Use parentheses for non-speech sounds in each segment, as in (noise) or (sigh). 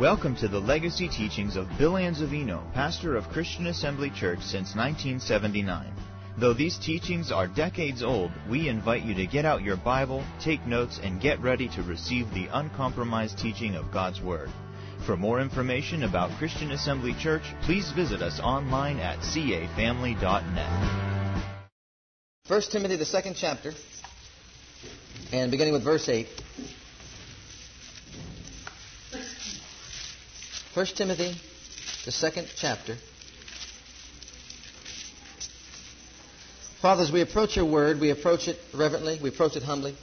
Welcome to the legacy teachings of Bill Anzavino, pastor of Christian Assembly Church since 1979. Though these teachings are decades old, we invite you to get out your Bible, take notes, and get ready to receive the uncompromised teaching of God's Word. For more information about Christian Assembly Church, please visit us online at cafamily.net. 1 Timothy, the second chapter, and beginning with verse 8. 1 Timothy, the second chapter. Fathers, we approach your word, we approach it reverently, we approach it humbly,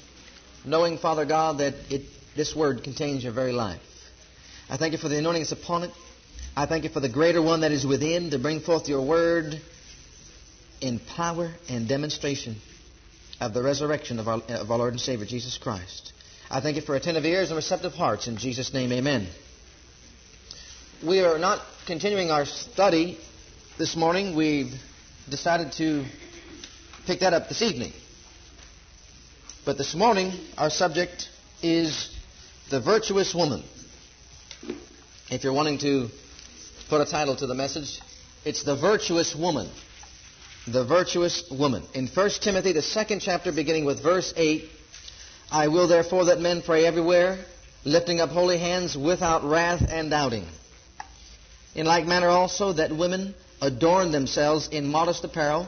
knowing, Father God, that it, this word contains your very life. I thank you for the anointing that's upon it. I thank you for the greater one that is within to bring forth your word in power and demonstration of the resurrection of our, of our Lord and Savior, Jesus Christ. I thank you for attentive ears and receptive hearts. In Jesus' name, amen. We are not continuing our study this morning. We've decided to pick that up this evening. But this morning, our subject is the virtuous woman. If you're wanting to put a title to the message, it's the virtuous woman. The virtuous woman. In 1 Timothy, the second chapter, beginning with verse 8, I will therefore that men pray everywhere, lifting up holy hands without wrath and doubting. In like manner also that women adorn themselves in modest apparel,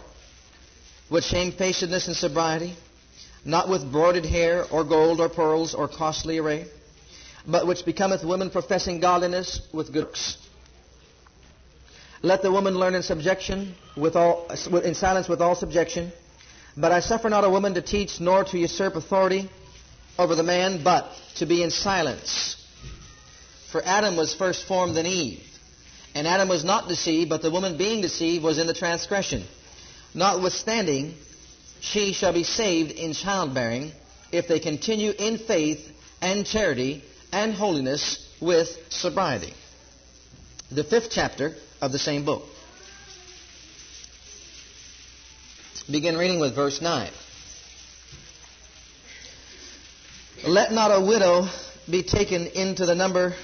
with shamefacedness and sobriety, not with broidered hair or gold or pearls or costly array, but which becometh women professing godliness with good works. Let the woman learn in subjection with all, in silence with all subjection. But I suffer not a woman to teach nor to usurp authority over the man, but to be in silence. For Adam was first formed than Eve. And Adam was not deceived, but the woman being deceived was in the transgression. Notwithstanding, she shall be saved in childbearing if they continue in faith and charity and holiness with sobriety. The fifth chapter of the same book. Begin reading with verse 9. Let not a widow be taken into the number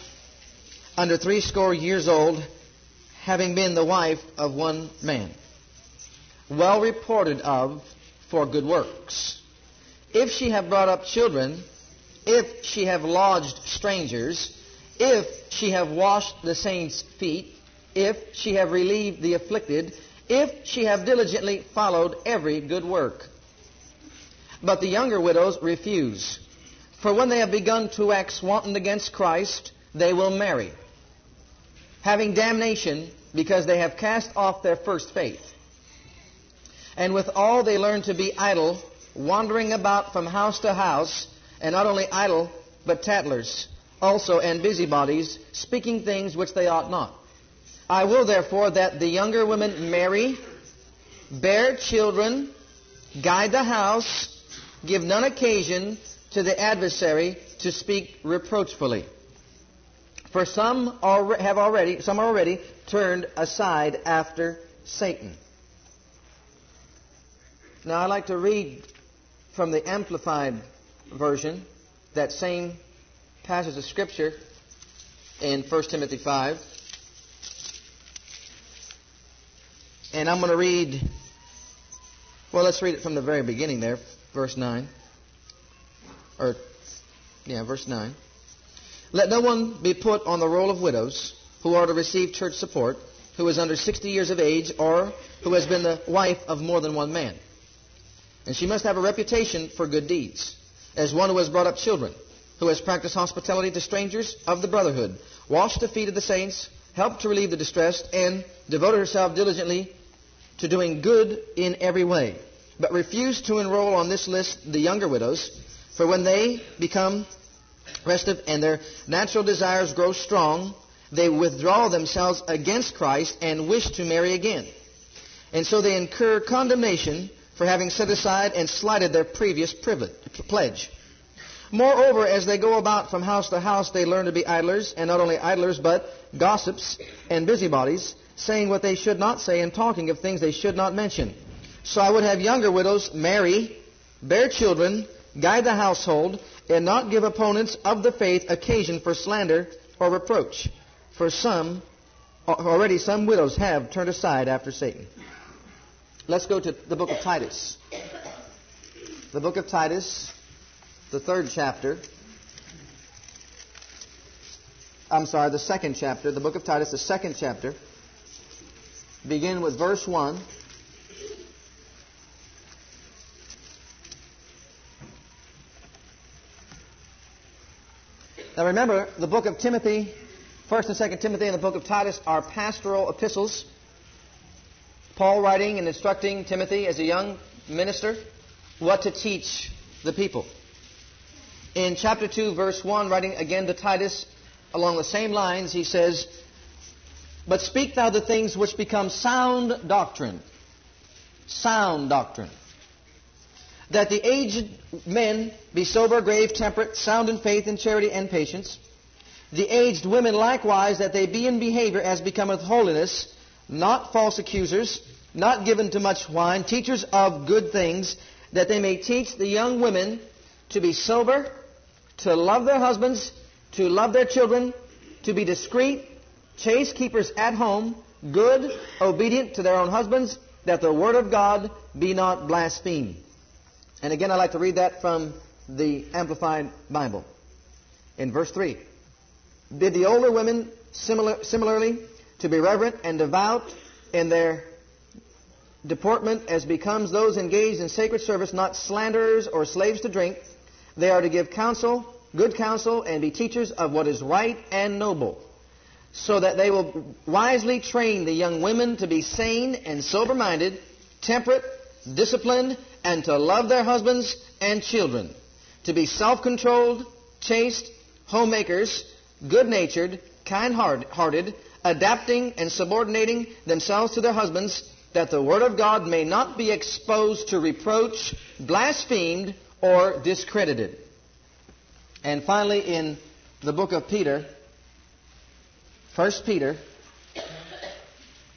under threescore years old, having been the wife of one man, well reported of for good works. If she have brought up children, if she have lodged strangers, if she have washed the saints' feet, if she have relieved the afflicted, if she have diligently followed every good work. But the younger widows refuse. For when they have begun to wax wanton against Christ, they will marry, having damnation because they have cast off their first faith. And with all they learn to be idle, wandering about from house to house, and not only idle, but tattlers also, and busybodies, speaking things which they ought not. I will therefore that the younger women marry, bear children, guide the house, give none occasion to the adversary to speak reproachfully. For some have already, some are already turned aside after Satan. Now I'd like to read from the Amplified Version that same passage of Scripture in 1 Timothy 5. And I'm going to read, well, let's read it from the very beginning there, verse 9. Or, yeah, verse 9. Let no one be put on the roll of widows who are to receive church support, who is under 60 years of age, or who has been the wife of more than one man. And she must have a reputation for good deeds, as one who has brought up children, who has practiced hospitality to strangers of the brotherhood, washed the feet of the saints, helped to relieve the distressed, and devoted herself diligently to doing good in every way. But refused to enroll on this list the younger widows, for when they become restive and their natural desires grow strong, they withdraw themselves against Christ and wish to marry again. And so they incur condemnation for having set aside and slighted their previous privilege, pledge. Moreover, as they go about from house to house, they learn to be idlers, and not only idlers, but gossips and busybodies, saying what they should not say and talking of things they should not mention. So I would have younger widows marry, bear children, guide the household, and not give opponents of the faith occasion for slander or reproach. For some, already some widows have turned aside after Satan. Let's go to the book of Titus. The book of Titus, the third chapter. I'm sorry, the second chapter. The book of Titus, the second chapter. Begin with verse 1. Now remember, the book of Timothy, 1st and 2nd Timothy and the book of Titus are pastoral epistles. Paul writing and instructing Timothy as a young minister what to teach the people. In chapter 2, verse 1, writing again to Titus along the same lines, he says, But speak thou the things which become sound doctrine. Sound doctrine that the aged men be sober, grave, temperate, sound in faith, in charity, and patience. The aged women likewise, that they be in behavior as becometh holiness, not false accusers, not given to much wine, teachers of good things, that they may teach the young women to be sober, to love their husbands, to love their children, to be discreet, chaste keepers at home, good, obedient to their own husbands, that the word of God be not blasphemed. And again, I'd like to read that from the Amplified Bible. In verse 3. Did the older women similar, similarly to be reverent and devout in their deportment as becomes those engaged in sacred service, not slanderers or slaves to drink. They are to give counsel, good counsel, and be teachers of what is right and noble, so that they will wisely train the young women to be sane and sober minded, temperate, disciplined, and to love their husbands and children, to be self controlled, chaste, homemakers, good natured, kind hearted, adapting and subordinating themselves to their husbands, that the word of God may not be exposed to reproach, blasphemed, or discredited. And finally, in the book of Peter, 1 Peter,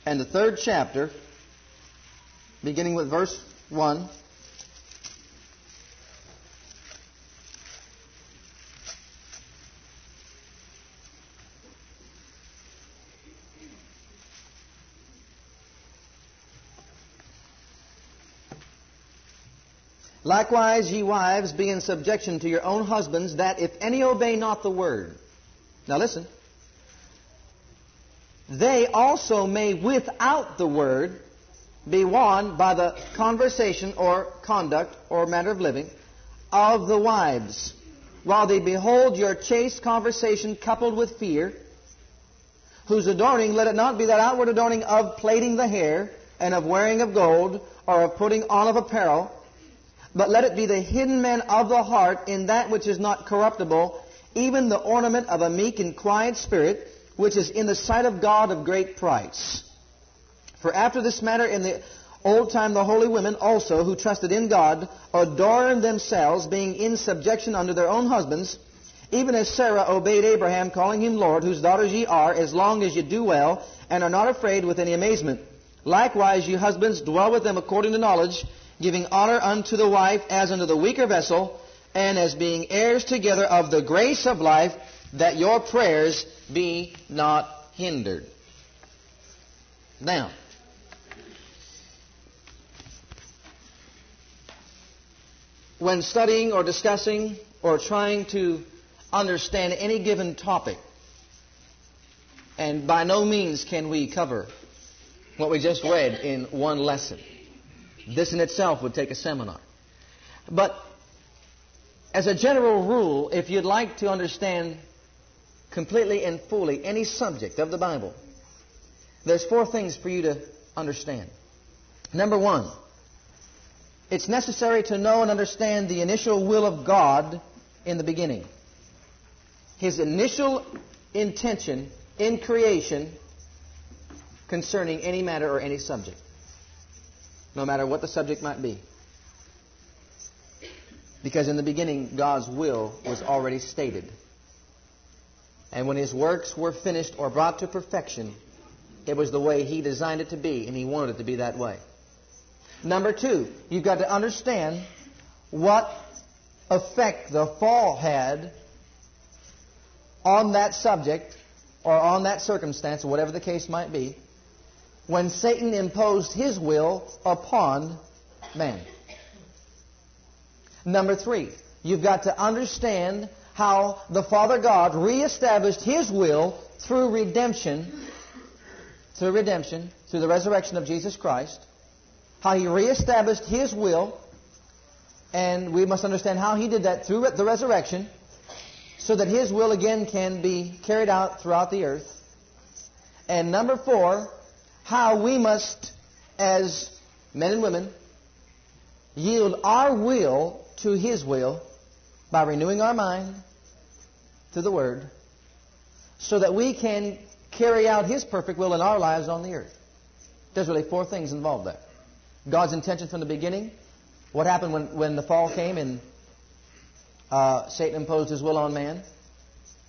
and the third chapter, beginning with verse 1. Likewise, ye wives, be in subjection to your own husbands, that if any obey not the word. Now listen. They also may without the word be won by the conversation or conduct or manner of living of the wives, while they behold your chaste conversation coupled with fear, whose adorning, let it not be that outward adorning of plaiting the hair, and of wearing of gold, or of putting on of apparel, but let it be the hidden man of the heart in that which is not corruptible, even the ornament of a meek and quiet spirit, which is in the sight of God of great price. For after this manner in the old time the holy women also, who trusted in God, adorned themselves, being in subjection unto their own husbands, even as Sarah obeyed Abraham, calling him Lord, whose daughters ye are, as long as ye do well, and are not afraid with any amazement. Likewise, ye husbands, dwell with them according to knowledge, giving honor unto the wife as unto the weaker vessel, and as being heirs together of the grace of life, that your prayers be not hindered. Now, when studying or discussing or trying to understand any given topic, and by no means can we cover what we just read in one lesson. This in itself would take a seminar. But as a general rule, if you'd like to understand completely and fully any subject of the Bible, there's four things for you to understand. Number one, it's necessary to know and understand the initial will of God in the beginning. His initial intention in creation concerning any matter or any subject, no matter what the subject might be. Because in the beginning, God's will was already stated. And when His works were finished or brought to perfection, it was the way He designed it to be, and He wanted it to be that way. Number two, you've got to understand what effect the fall had on that subject or on that circumstance, whatever the case might be, when Satan imposed his will upon man. Number three, you've got to understand how the Father God reestablished his will through redemption, through redemption, through the resurrection of Jesus Christ, how he reestablished his will, and we must understand how he did that through the resurrection, so that his will again can be carried out throughout the earth. And number four, how we must, as men and women, yield our will to his will by renewing our mind to the Word so that we can carry out His perfect will in our lives on the earth. There's really four things involved there. God's intention from the beginning, what happened when, when the fall came and uh, Satan imposed his will on man.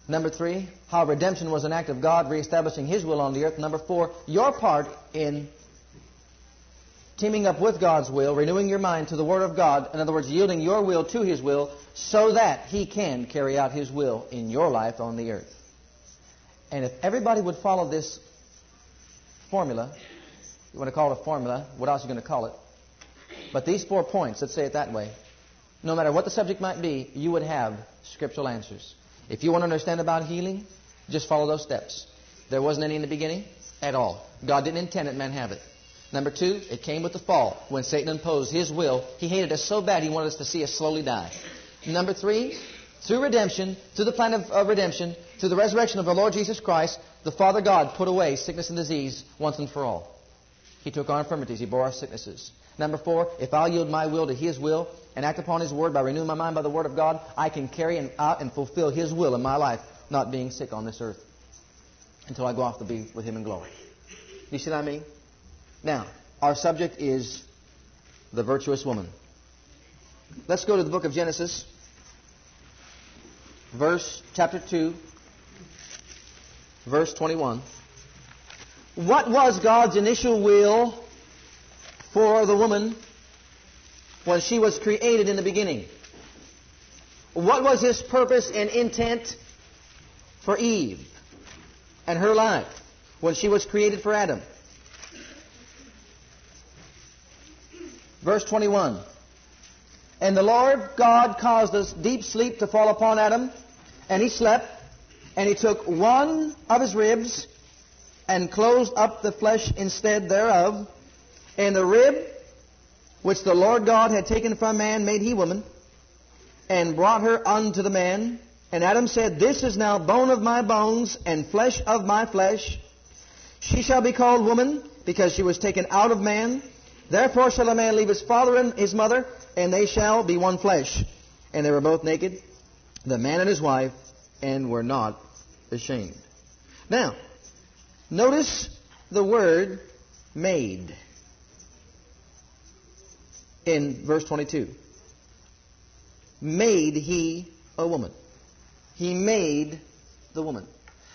Number three, how redemption was an act of God reestablishing his will on the earth. Number four, your part in teaming up with God's will, renewing your mind to the Word of God, in other words, yielding your will to His will, so that He can carry out His will in your life on the earth. And if everybody would follow this formula, you want to call it a formula, what else are you going to call it? But these four points, let's say it that way, no matter what the subject might be, you would have scriptural answers. If you want to understand about healing, just follow those steps. There wasn't any in the beginning at all. God didn't intend it, man have it. Number two, it came with the fall. When Satan imposed his will, he hated us so bad he wanted us to see us slowly die. Number three, through redemption, through the plan of, of redemption, through the resurrection of our Lord Jesus Christ, the Father God put away sickness and disease once and for all. He took our infirmities, He bore our sicknesses. Number four, if I'll yield my will to His will and act upon His word by renewing my mind by the word of God, I can carry out and fulfill His will in my life, not being sick on this earth until I go off to be with Him in glory. You see what I mean? Now, our subject is the virtuous woman. Let's go to the book of Genesis, verse chapter 2, verse 21. What was God's initial will for the woman when she was created in the beginning? What was his purpose and intent for Eve and her life when she was created for Adam? Verse 21. And the Lord God caused a deep sleep to fall upon Adam, and he slept, and he took one of his ribs and closed up the flesh instead thereof, and the rib which the Lord God had taken from man made he woman, and brought her unto the man. And Adam said, This is now bone of my bones and flesh of my flesh. She shall be called woman, because she was taken out of man. Therefore shall a man leave his father and his mother, and they shall be one flesh. And they were both naked, the man and his wife, and were not ashamed. Now, notice the word made in verse 22. Made he a woman. He made the woman.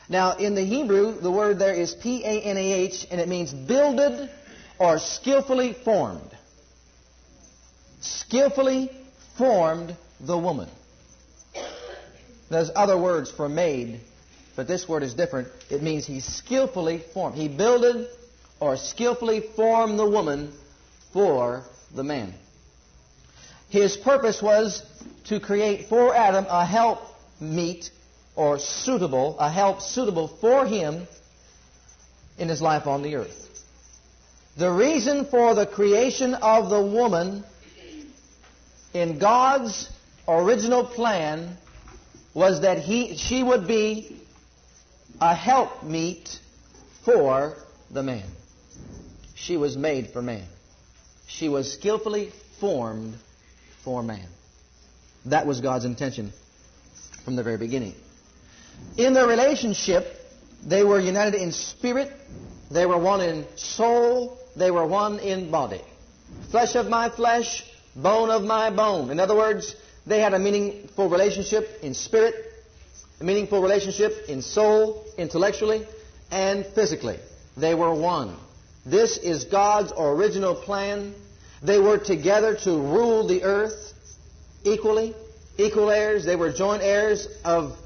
Now, in the Hebrew, the word there is B A N A H, and it means builded or skillfully formed. Skillfully formed the woman. There's other words for made, but this word is different. It means he skillfully formed. He builded or skillfully formed the woman for the man. His purpose was to create for Adam a help meet or suitable, a help suitable for him in his life on the earth. The reason for the creation of the woman in God's original plan was that he, she would be a helpmeet for the man. She was made for man. She was skillfully formed for man. That was God's intention from the very beginning. In their relationship, they were united in spirit, they were one in soul, they were one in body. Flesh of my flesh, bone of my bone. In other words, they had a meaningful relationship in spirit, a meaningful relationship in soul, intellectually, and physically. They were one. This is God's original plan. They were together to rule the earth equally, equal heirs. They were joint heirs of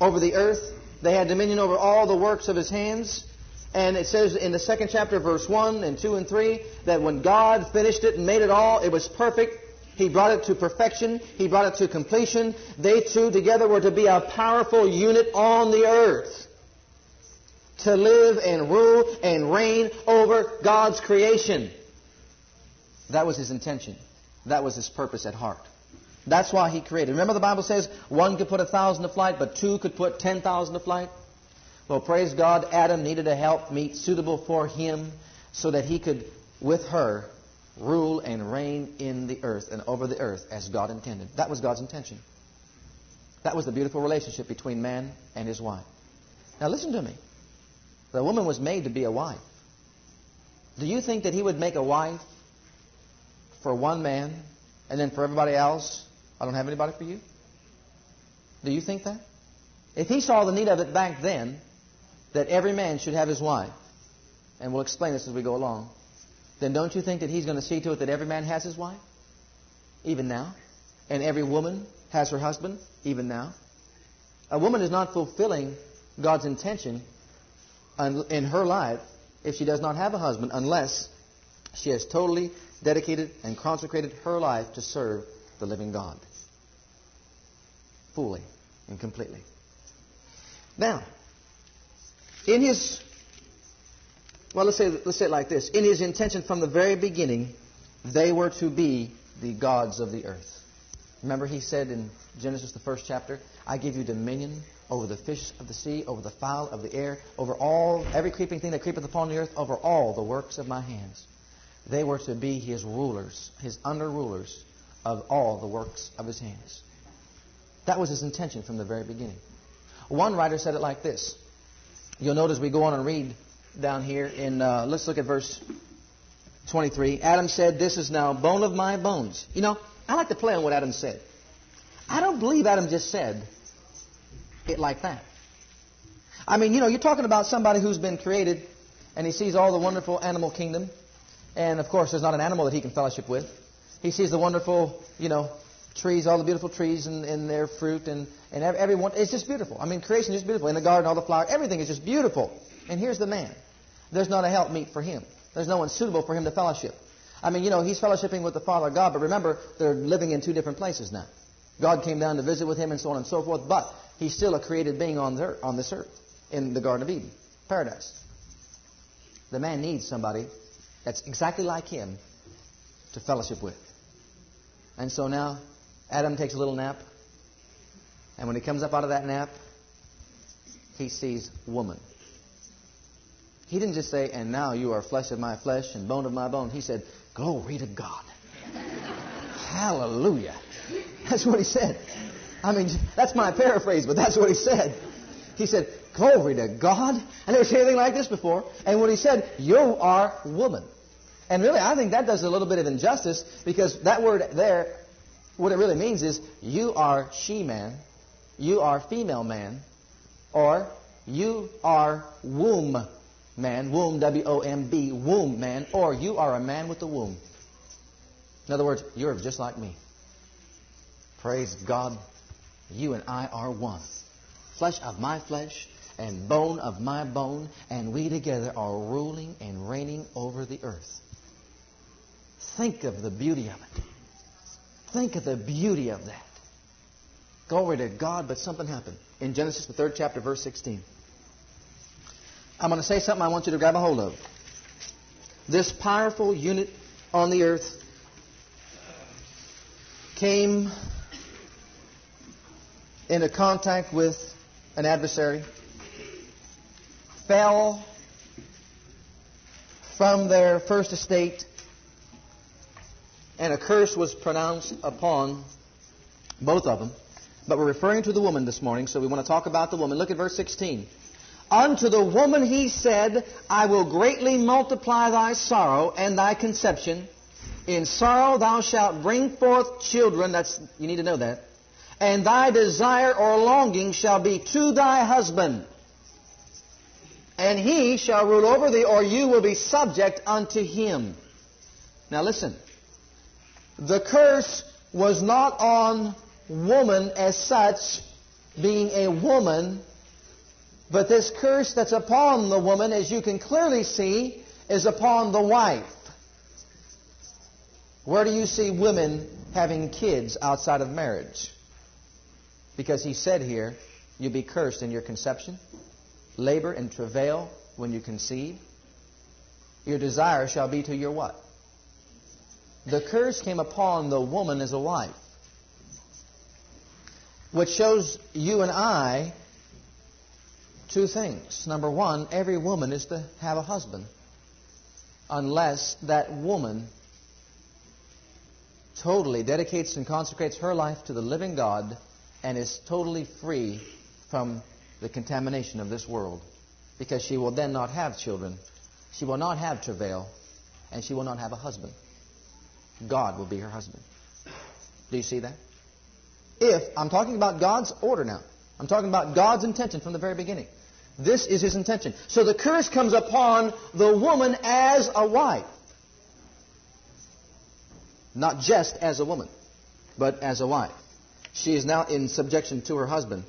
over the earth. They had dominion over all the works of his hands. And it says in the second chapter, verse 1 and 2 and 3, that when God finished it and made it all, it was perfect. He brought it to perfection. He brought it to completion. They two together were to be a powerful unit on the earth. To live and rule and reign over God's creation. That was his intention. That was his purpose at heart. That's why he created. Remember the Bible says one could put a thousand to flight, but two could put ten thousand to flight? Well, praise God, Adam needed a helpmeet suitable for him so that he could, with her, rule and reign in the earth and over the earth as God intended. That was God's intention. That was the beautiful relationship between man and his wife. Now listen to me. The woman was made to be a wife. Do you think that he would make a wife for one man and then for everybody else, I don't have anybody for you? Do you think that? If he saw the need of it back then, that every man should have his wife, and we'll explain this as we go along, then don't you think that he's going to see to it that every man has his wife? Even now? And every woman has her husband? Even now? A woman is not fulfilling God's intention in her life if she does not have a husband unless she has totally dedicated and consecrated her life to serve the living God. Fully and completely. Now, in his, well, let's say, let's say it like this. In his intention from the very beginning, they were to be the gods of the earth. Remember, he said in Genesis, the first chapter, I give you dominion over the fish of the sea, over the fowl of the air, over all, every creeping thing that creepeth upon the earth, over all the works of my hands. They were to be his rulers, his under rulers of all the works of his hands. That was his intention from the very beginning. One writer said it like this You'll notice we go on and read down here in, uh, let's look at verse 23. Adam said, This is now bone of my bones. You know, I like to play on what Adam said. I don't believe Adam just said it like that. I mean, you know, you're talking about somebody who's been created and he sees all the wonderful animal kingdom. And of course, there's not an animal that he can fellowship with. He sees the wonderful, you know, trees, all the beautiful trees and, and their fruit and, and everyone. It's just beautiful. I mean, creation is beautiful. In the garden, all the flowers, everything is just beautiful. And here's the man. There's not a helpmeet for him. There's no one suitable for him to fellowship. I mean, you know, he's fellowshipping with the Father God, but remember, they're living in two different places now. God came down to visit with him and so on and so forth, but he's still a created being on, earth, on this earth, in the Garden of Eden, paradise. The man needs somebody that's exactly like him to fellowship with. And so now Adam takes a little nap. And when he comes up out of that nap, he sees woman. He didn't just say, and now you are flesh of my flesh and bone of my bone. He said, glory to God. Hallelujah. That's what he said. I mean, that's my paraphrase, but that's what he said. He said, glory to God. I never seen anything like this before. And what he said, you are woman. And really, I think that does a little bit of injustice because that word there what it really means is you are she man, you are female man, or you are womb man, womb, W O M B, womb man, or you are a man with a womb. In other words, you're just like me. Praise God. You and I are one. Flesh of my flesh and bone of my bone, and we together are ruling and reigning over the earth. Think of the beauty of it. Think of the beauty of that. Glory to God, but something happened. In Genesis, the third chapter, verse 16. I'm going to say something I want you to grab a hold of. This powerful unit on the earth came into contact with an adversary, fell from their first estate and a curse was pronounced upon both of them. But we're referring to the woman this morning, so we want to talk about the woman. Look at verse 16. Unto the woman he said, I will greatly multiply thy sorrow and thy conception. In sorrow thou shalt bring forth children. That's you need to know that. And thy desire or longing shall be to thy husband. And he shall rule over thee, or you will be subject unto him. Now listen. The curse was not on woman as such, being a woman, but this curse that's upon the woman, as you can clearly see, is upon the wife. Where do you see women having kids outside of marriage? Because he said here, you'll be cursed in your conception, labor and travail when you conceive. Your desire shall be to your what? The curse came upon the woman as a wife, which shows you and I two things. Number one, every woman is to have a husband unless that woman totally dedicates and consecrates her life to the living God and is totally free from the contamination of this world. Because she will then not have children, she will not have travail, and she will not have a husband. God will be her husband. Do you see that? If, I'm talking about God's order now. I'm talking about God's intention from the very beginning. This is his intention. So the curse comes upon the woman as a wife. Not just as a woman, but as a wife. She is now in subjection to her husband.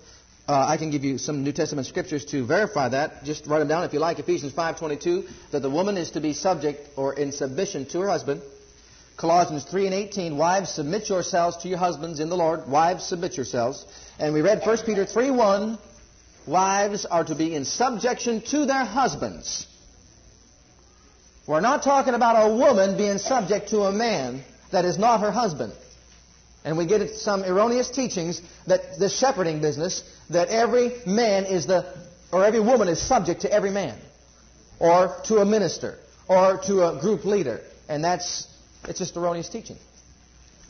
Uh, I can give you some New Testament scriptures to verify that. Just write them down if you like. Ephesians 5:22 that the woman is to be subject or in submission to her husband. Colossians 3 and 18, wives submit yourselves to your husbands in the Lord. Wives submit yourselves. And we read 1 Peter 3 1, wives are to be in subjection to their husbands. We're not talking about a woman being subject to a man that is not her husband. And we get some erroneous teachings that the shepherding business, that every man is the, or every woman is subject to every man, or to a minister, or to a group leader. And that's, it's just erroneous teaching.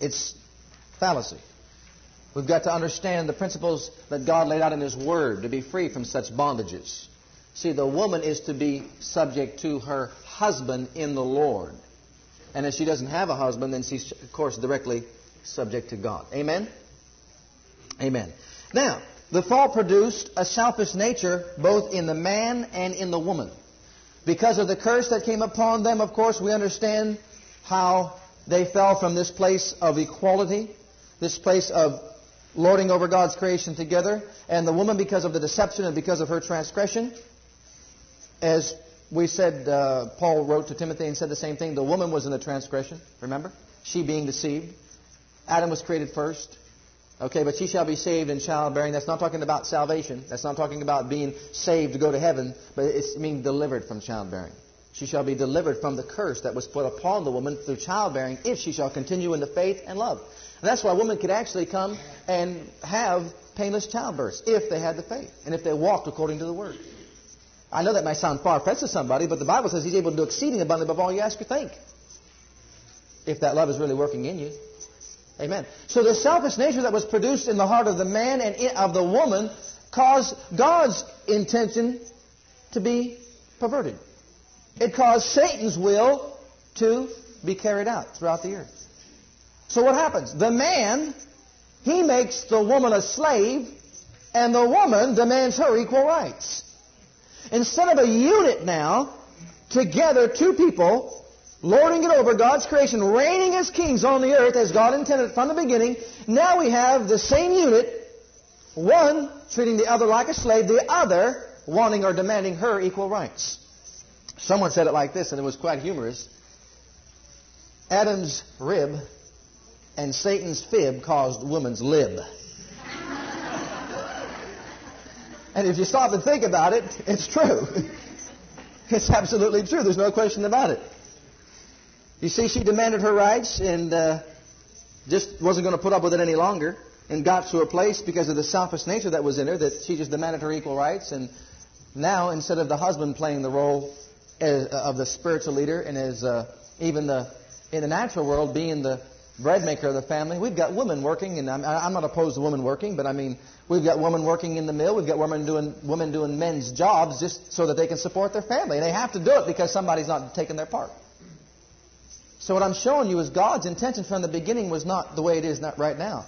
It's fallacy. We've got to understand the principles that God laid out in His Word to be free from such bondages. See, the woman is to be subject to her husband in the Lord. And if she doesn't have a husband, then she's, of course, directly subject to God. Amen? Amen. Now, the fall produced a selfish nature both in the man and in the woman. Because of the curse that came upon them, of course, we understand how they fell from this place of equality, this place of lording over God's creation together. And the woman, because of the deception and because of her transgression, as we said, uh, Paul wrote to Timothy and said the same thing. The woman was in the transgression, remember? She being deceived. Adam was created first. Okay, but she shall be saved in childbearing. That's not talking about salvation. That's not talking about being saved to go to heaven, but it's being delivered from childbearing. She shall be delivered from the curse that was put upon the woman through childbearing if she shall continue in the faith and love. That's why women could actually come and have painless childbirth if they had the faith and if they walked according to the word. I know that might sound far-fetched to somebody, but the Bible says He's able to do exceeding abundantly above all you ask or think. If that love is really working in you. Amen. So the selfish nature that was produced in the heart of the man and of the woman caused God's intention to be perverted. It caused Satan's will to be carried out throughout the earth. So what happens? The man, he makes the woman a slave, and the woman demands her equal rights. Instead of a unit now, together, two people, lording it over God's creation, reigning as kings on the earth as God intended from the beginning, now we have the same unit, one treating the other like a slave, the other wanting or demanding her equal rights. Someone said it like this, and it was quite humorous. Adam's rib and Satan's fib caused woman's lib. and if you stop and think about it, it's true. (laughs) It's absolutely true. There's no question about it. You see, she demanded her rights and uh, just wasn't going to put up with it any longer and got to a place because of the selfish nature that was in her that she just demanded her equal rights. And now, instead of the husband playing the role as, uh, of the spiritual leader and as uh, even the in the natural world being the bread maker of the family. We've got women working, and I'm, I'm, not opposed to women working, but I mean, we've got women working in the mill. We've got women doing women doing men's jobs just so that they can support their family. And they have to do it because somebody's not taking their part. So what I'm showing you is God's intention from the beginning was not the way it is not right now.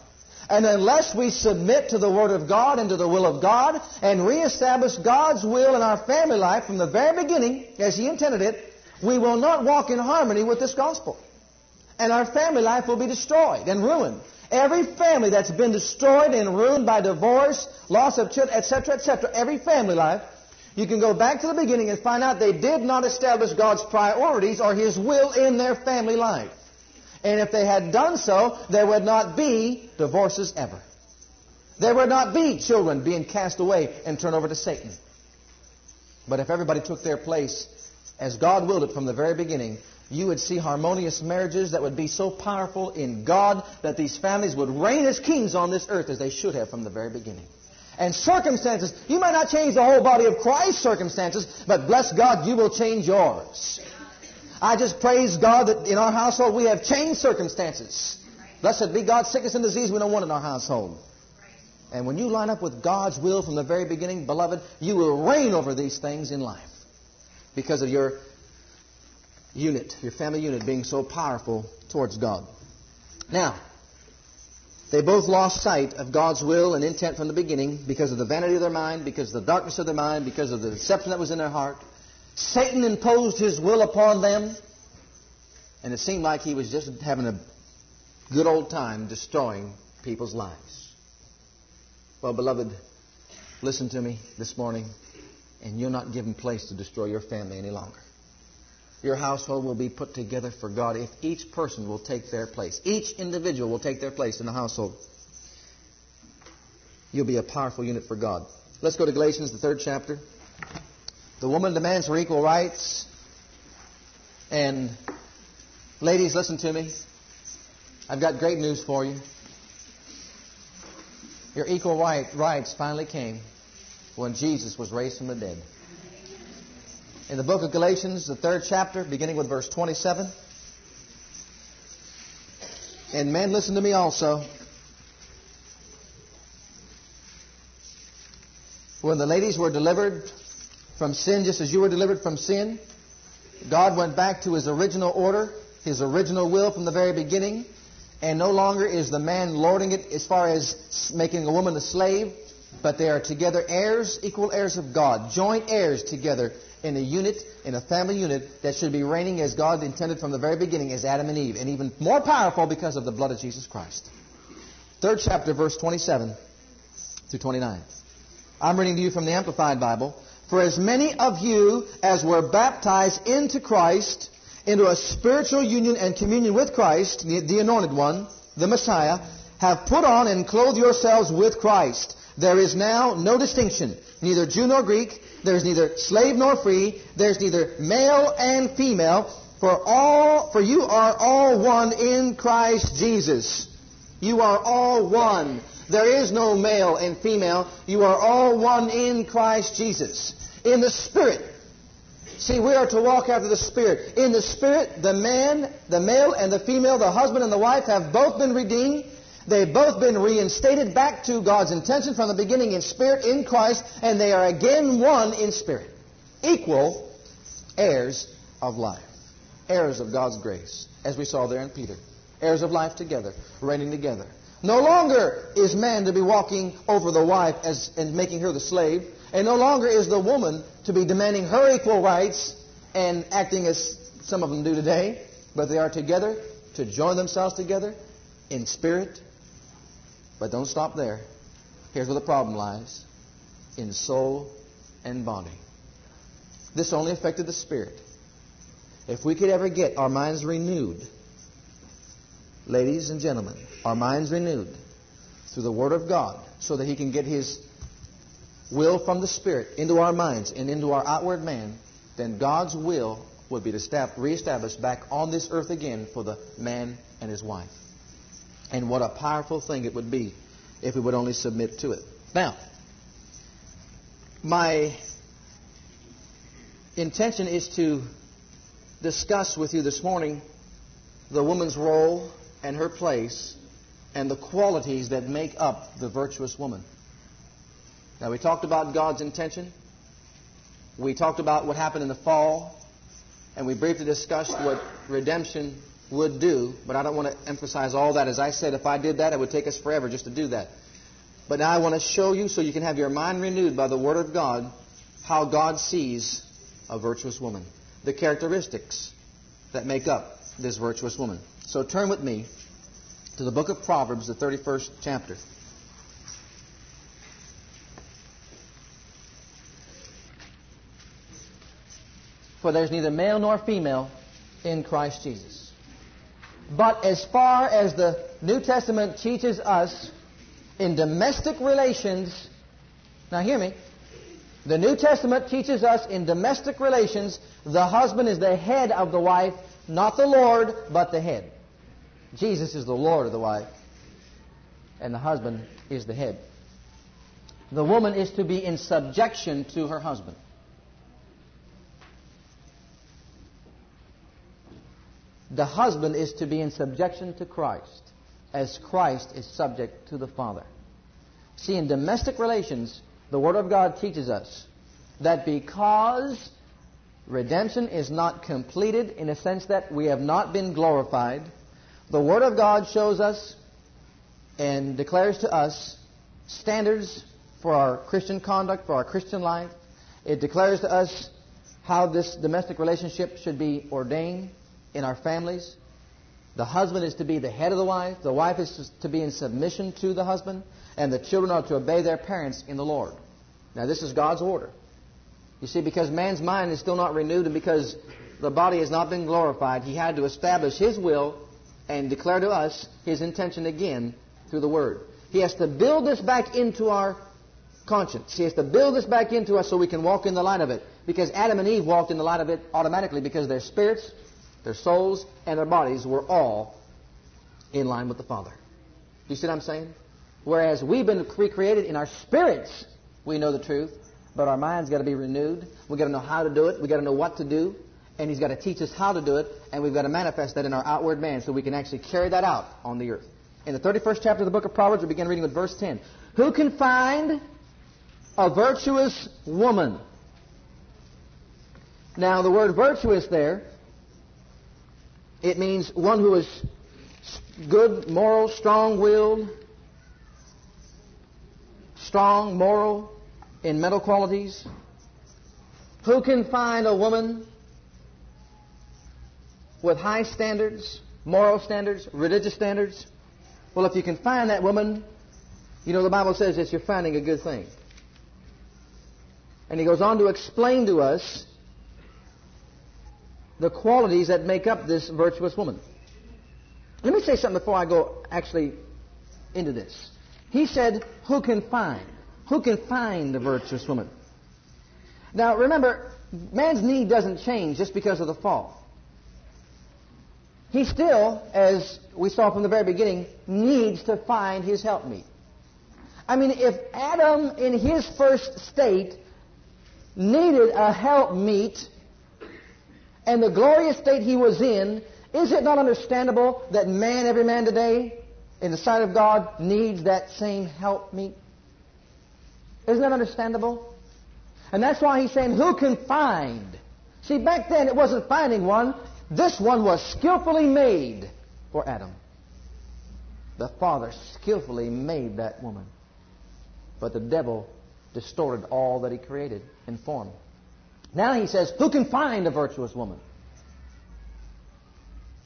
And unless we submit to the Word of God and to the will of God and reestablish God's will in our family life from the very beginning, as He intended it, we will not walk in harmony with this gospel and our family life will be destroyed and ruined. Every family that's been destroyed and ruined by divorce, loss of children, etc., etc., every family life, you can go back to the beginning and find out they did not establish God's priorities or His will in their family life. And if they had done so, there would not be divorces ever. There would not be children being cast away and turned over to Satan. But if everybody took their place as God willed it from the very beginning, you would see harmonious marriages that would be so powerful in God that these families would reign as kings on this earth as they should have from the very beginning. And circumstances, you might not change the whole body of Christ's circumstances, but bless God, you will change yours. I just praise God that in our household we have changed circumstances. Blessed be God, sickness and disease we don't want in our household. And when you line up with God's will from the very beginning, beloved, you will reign over these things in life because of your unit, your family unit being so powerful towards God. Now, they both lost sight of God's will and intent from the beginning because of the vanity of their mind, because of the darkness of their mind, because of the deception that was in their heart. Satan imposed his will upon them, and it seemed like he was just having a good old time destroying people's lives. Well, beloved, listen to me this morning, and you're not given place to destroy your family any longer. Your household will be put together for God if each person will take their place. Each individual will take their place in the household. You'll be a powerful unit for God. Let's go to Galatians, the third chapter. The woman demands her equal rights. And ladies, listen to me. I've got great news for you. Your equal right, rights finally came when Jesus was raised from the dead. In the book of Galatians, the third chapter, beginning with verse 27. And men, listen to me also. When the ladies were delivered from sin just as you were delivered from sin. God went back to his original order, his original will from the very beginning, and no longer is the man lording it as far as making a woman a slave, but they are together heirs, equal heirs of God, joint heirs together in a unit, in a family unit that should be reigning as God intended from the very beginning as Adam and Eve, and even more powerful because of the blood of Jesus Christ. Third chapter, verse 27 through 29. I'm reading to you from the Amplified Bible. For as many of you as were baptized into Christ, into a spiritual union and communion with Christ, the anointed one, the Messiah, have put on and clothed yourselves with Christ. There is now no distinction, neither Jew nor Greek. There is neither slave nor free. There is neither male and female. For all, for you are all one in Christ Jesus. You are all one. There is no male and female. You are all one in Christ Jesus in the Spirit. See, we are to walk after the Spirit. In the Spirit, the man, the male and the female, the husband and the wife have both been redeemed. They've both been reinstated back to God's intention from the beginning in spirit in Christ, and they are again one in spirit. Equal heirs of life. Heirs of God's grace, as we saw there in Peter. Heirs of life together, reigning together. No longer is man to be walking over the wife as, and making her the slave. And no longer is the woman to be demanding her equal rights and acting as some of them do today, but they are together to join themselves together in spirit. But don't stop there. Here's where the problem lies in soul and body. This only affected the spirit. If we could ever get our minds renewed, ladies and gentlemen, our minds renewed through the Word of God, so that He can get His will from the Spirit into our minds and into our outward man, then God's will would be to reestablished back on this earth again for the man and his wife. And what a powerful thing it would be if we would only submit to it. Now, my intention is to discuss with you this morning the woman's role and her place and the qualities that make up the virtuous woman. Now, we talked about God's intention. We talked about what happened in the fall. And we briefly discussed what redemption would do. But I don't want to emphasize all that. As I said, if I did that, it would take us forever just to do that. But now I want to show you, so you can have your mind renewed by the Word of God, how God sees a virtuous woman. The characteristics that make up this virtuous woman. So turn with me to the book of Proverbs, the 31st chapter. For there's neither male nor female in Christ Jesus. But as far as the New Testament teaches us in domestic relations, now hear me, the New Testament teaches us in domestic relations, the husband is the head of the wife, not the Lord, but the head. Jesus is the Lord of the wife, and the husband is the head. The woman is to be in subjection to her husband. The husband is to be in subjection to Christ, as Christ is subject to the Father. See, in domestic relations, the Word of God teaches us that because redemption is not completed in a sense that we have not been glorified, the Word of God shows us and declares to us standards for our Christian conduct, for our Christian life. It declares to us how this domestic relationship should be ordained in our families. The husband is to be the head of the wife, the wife is to be in submission to the husband, and the children are to obey their parents in the Lord. Now, this is God's order. You see, because man's mind is still not renewed and because the body has not been glorified, he had to establish his will and declare to us his intention again through the Word. He has to build this back into our conscience. He has to build this back into us so we can walk in the light of it. Because Adam and Eve walked in the light of it automatically because their spirits, their souls, and their bodies were all in line with the Father. Do you see what I'm saying? Whereas we've been recreated in our spirits, we know the truth, but our mind's got to be renewed. We've got to know how to do it. We've got to know what to do and He's got to teach us how to do it, and we've got to manifest that in our outward man so we can actually carry that out on the earth. In the 31st chapter of the book of Proverbs, we begin reading with verse 10. Who can find a virtuous woman? Now, the word virtuous there, it means one who is good, moral, strong willed, strong, moral in mental qualities. Who can find a woman with high standards, moral standards, religious standards? Well, if you can find that woman, you know the Bible says that you're finding a good thing. And he goes on to explain to us the qualities that make up this virtuous woman. Let me say something before I go actually into this. He said, Who can find? Who can find a virtuous woman? Now remember, man's need doesn't change just because of the fall. He still, as we saw from the very beginning, needs to find his helpmeet. I mean, if Adam in his first state needed a helpmeet and the glorious state he was in, is it not understandable that man, every man today, in the sight of God, needs that same helpmeet? Isn't that understandable? And that's why he's saying, who can find? See, back then it wasn't finding one, this one was skillfully made for Adam. The Father skillfully made that woman. But the devil distorted all that he created in form. Now he says, Who can find a virtuous woman?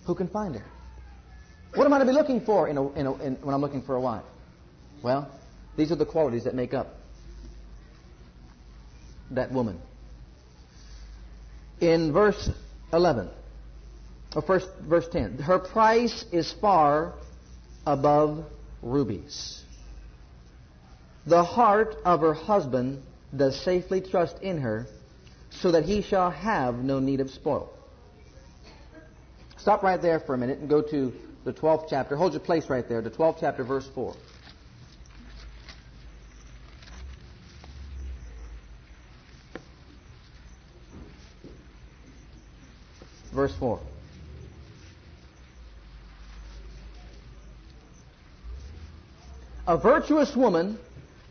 Who can find her? What am I to be looking for in a, in a, in, when I'm looking for a wife? Well, these are the qualities that make up that woman. In verse 11, or first, verse 10. Her price is far above rubies. The heart of her husband does safely trust in her, so that he shall have no need of spoil. Stop right there for a minute and go to the 12th chapter. Hold your place right there, the 12th chapter, verse 4. Verse 4. A virtuous woman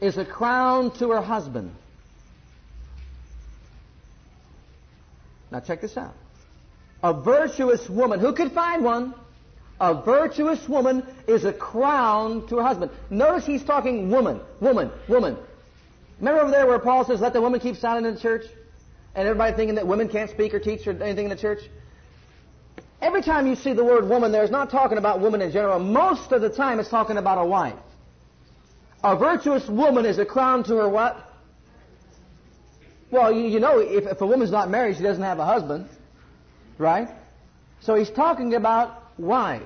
is a crown to her husband. Now check this out. A virtuous woman, who could find one? A virtuous woman is a crown to her husband. Notice he's talking woman, woman, woman. Remember over there where Paul says, let the woman keep silent in the church? And everybody thinking that women can't speak or teach or anything in the church? Every time you see the word woman there, it's not talking about woman in general. Most of the time, it's talking about a wife. A virtuous woman is a crown to her what? Well, you, you know, if, if a woman's not married, she doesn't have a husband, right? So he's talking about wife.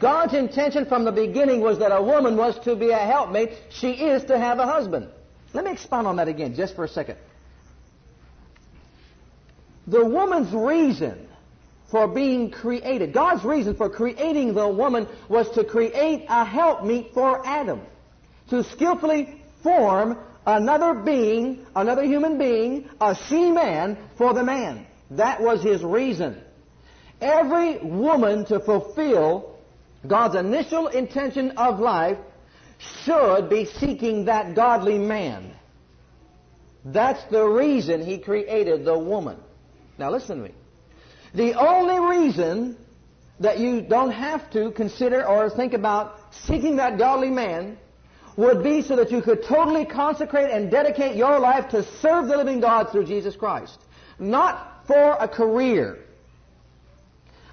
God's intention from the beginning was that a woman was to be a helpmate. She is to have a husband. Let me expound on that again just for a second. The woman's reason for being created, God's reason for creating the woman was to create a helpmeet for Adam. To skillfully form another being, another human being, a she-man for the man. That was his reason. Every woman to fulfill God's initial intention of life should be seeking that godly man. That's the reason he created the woman. Now listen to me. The only reason that you don't have to consider or think about seeking that godly man would be so that you could totally consecrate and dedicate your life to serve the living God through Jesus Christ. Not for a career.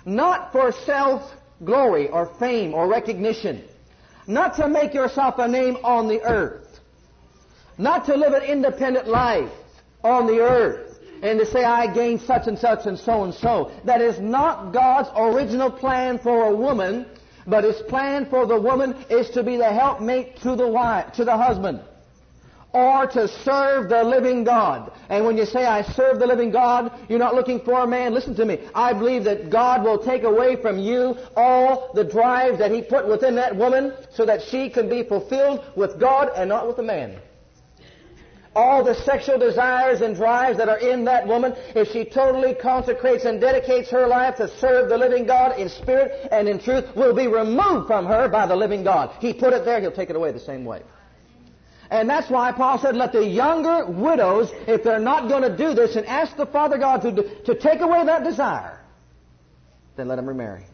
Not for self glory or fame or recognition. Not to make yourself a name on the earth. Not to live an independent life on the earth and to say, I gained such and such and so and so. That is not God's original plan for a woman, but His plan for the woman is to be the helpmate to the wife, to the husband or to serve the living God. And when you say, I serve the living God, you're not looking for a man. Listen to me. I believe that God will take away from you all the drive that He put within that woman so that she can be fulfilled with God and not with a man. All the sexual desires and drives that are in that woman, if she totally consecrates and dedicates her life to serve the living God in spirit and in truth, will be removed from her by the living God. He put it there, He'll take it away the same way. And that's why Paul said, let the younger widows, if they're not going to do this and ask the Father God to, to take away that desire, then let them remarry.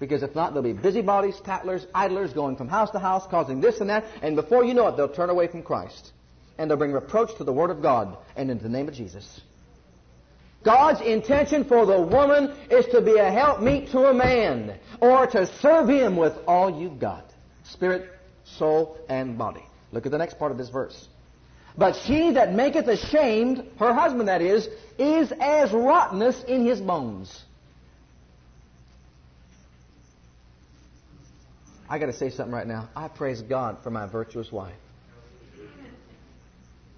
Because if not, they'll be busybodies, tattlers, idlers, going from house to house, causing this and that, and before you know it, they'll turn away from Christ. And they'll bring reproach to the Word of God and into the name of Jesus. God's intention for the woman is to be a helpmeet to a man, or to serve him with all you've got. Spirit, soul, and body. Look at the next part of this verse. But she that maketh ashamed, her husband that is, is as rottenness in his bones. I got to say something right now. I praise God for my virtuous wife.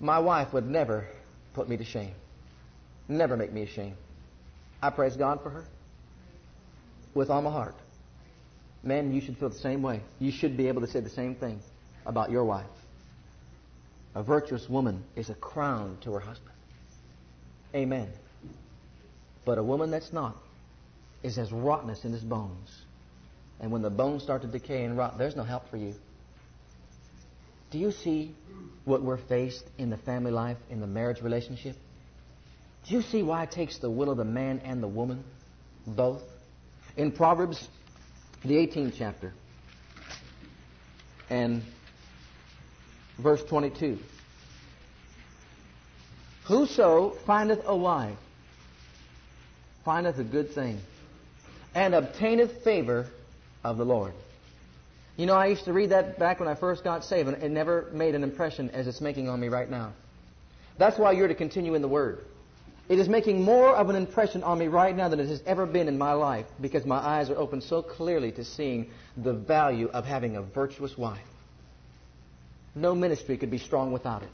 My wife would never put me to shame, never make me ashamed. I praise God for her with all my heart. Men, you should feel the same way. You should be able to say the same thing about your wife. A virtuous woman is a crown to her husband. Amen. But a woman that's not is as rottenness in his bones. And when the bones start to decay and rot, there's no help for you. Do you see what we're faced in the family life, in the marriage relationship? Do you see why it takes the will of the man and the woman, both? In Proverbs, the 18th chapter, and verse 22. Whoso findeth a wife findeth a good thing and obtaineth favor of the Lord. You know, I used to read that back when I first got saved, and it never made an impression as it's making on me right now. That's why you're to continue in the Word. It is making more of an impression on me right now than it has ever been in my life because my eyes are open so clearly to seeing the value of having a virtuous wife. No ministry could be strong without it.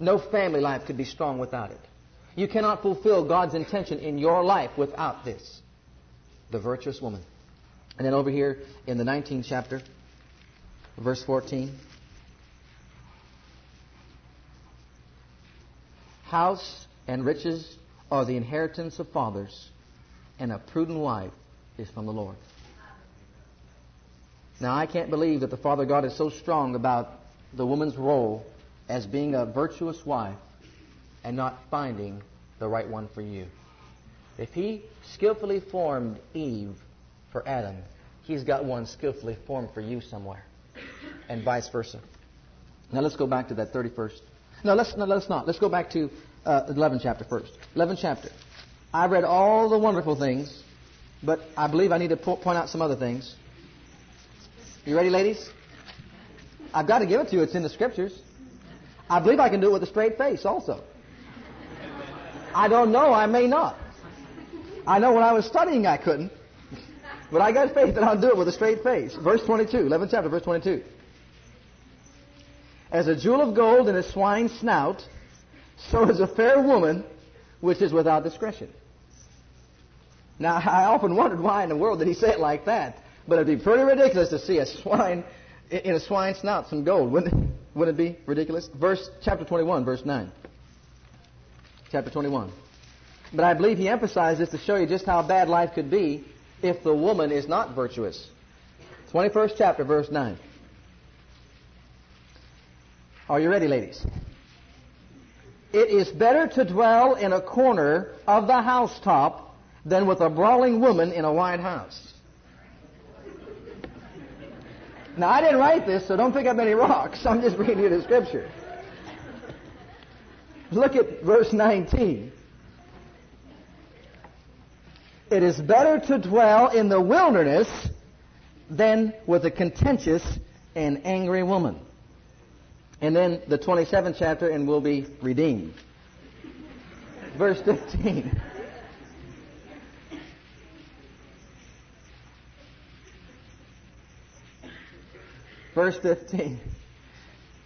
No family life could be strong without it. You cannot fulfill God's intention in your life without this. The virtuous woman. And then over here in the 19th chapter, verse 14. House and riches are the inheritance of fathers, and a prudent wife is from the Lord. Now, I can't believe that the Father God is so strong about the woman's role as being a virtuous wife and not finding the right one for you. If he skillfully formed Eve for Adam, he's got one skillfully formed for you somewhere, and vice versa. Now let's go back to that 31st. No, let's, no, let's not. Let's go back to uh, 11th chapter first. 11th chapter. I read all the wonderful things but I believe I need to po- point out some other things. You ready, ladies? I've got to give it to you. It's in the scriptures. I believe I can do it with a straight face also. I don't know. I may not. I know when I was studying I couldn't. But I got faith that I'll do it with a straight face. Verse 22, 11th chapter, verse 22. As a jewel of gold in a swine's snout, so is a fair woman which is without discretion. Now, (laughs) I often wondered why in the world did he say it like that. But it'd be pretty ridiculous to see a swine in a swine's snout some gold. Wouldn't it, wouldn't it be ridiculous? Verse chapter 21, verse 9. Chapter 21. But I believe he emphasized this to show you just how bad life could be if the woman is not virtuous. 21st chapter, verse 9. Are you ready, ladies? It is better to dwell in a corner of the housetop than with a brawling woman in a wide house. Now, I didn't write this, so don't pick up any rocks. I'm just reading you the scripture. Look at verse 19. It is better to dwell in the wilderness than with a contentious and angry woman. And then the 27th chapter, and we'll be redeemed. Verse 15. Verse 15.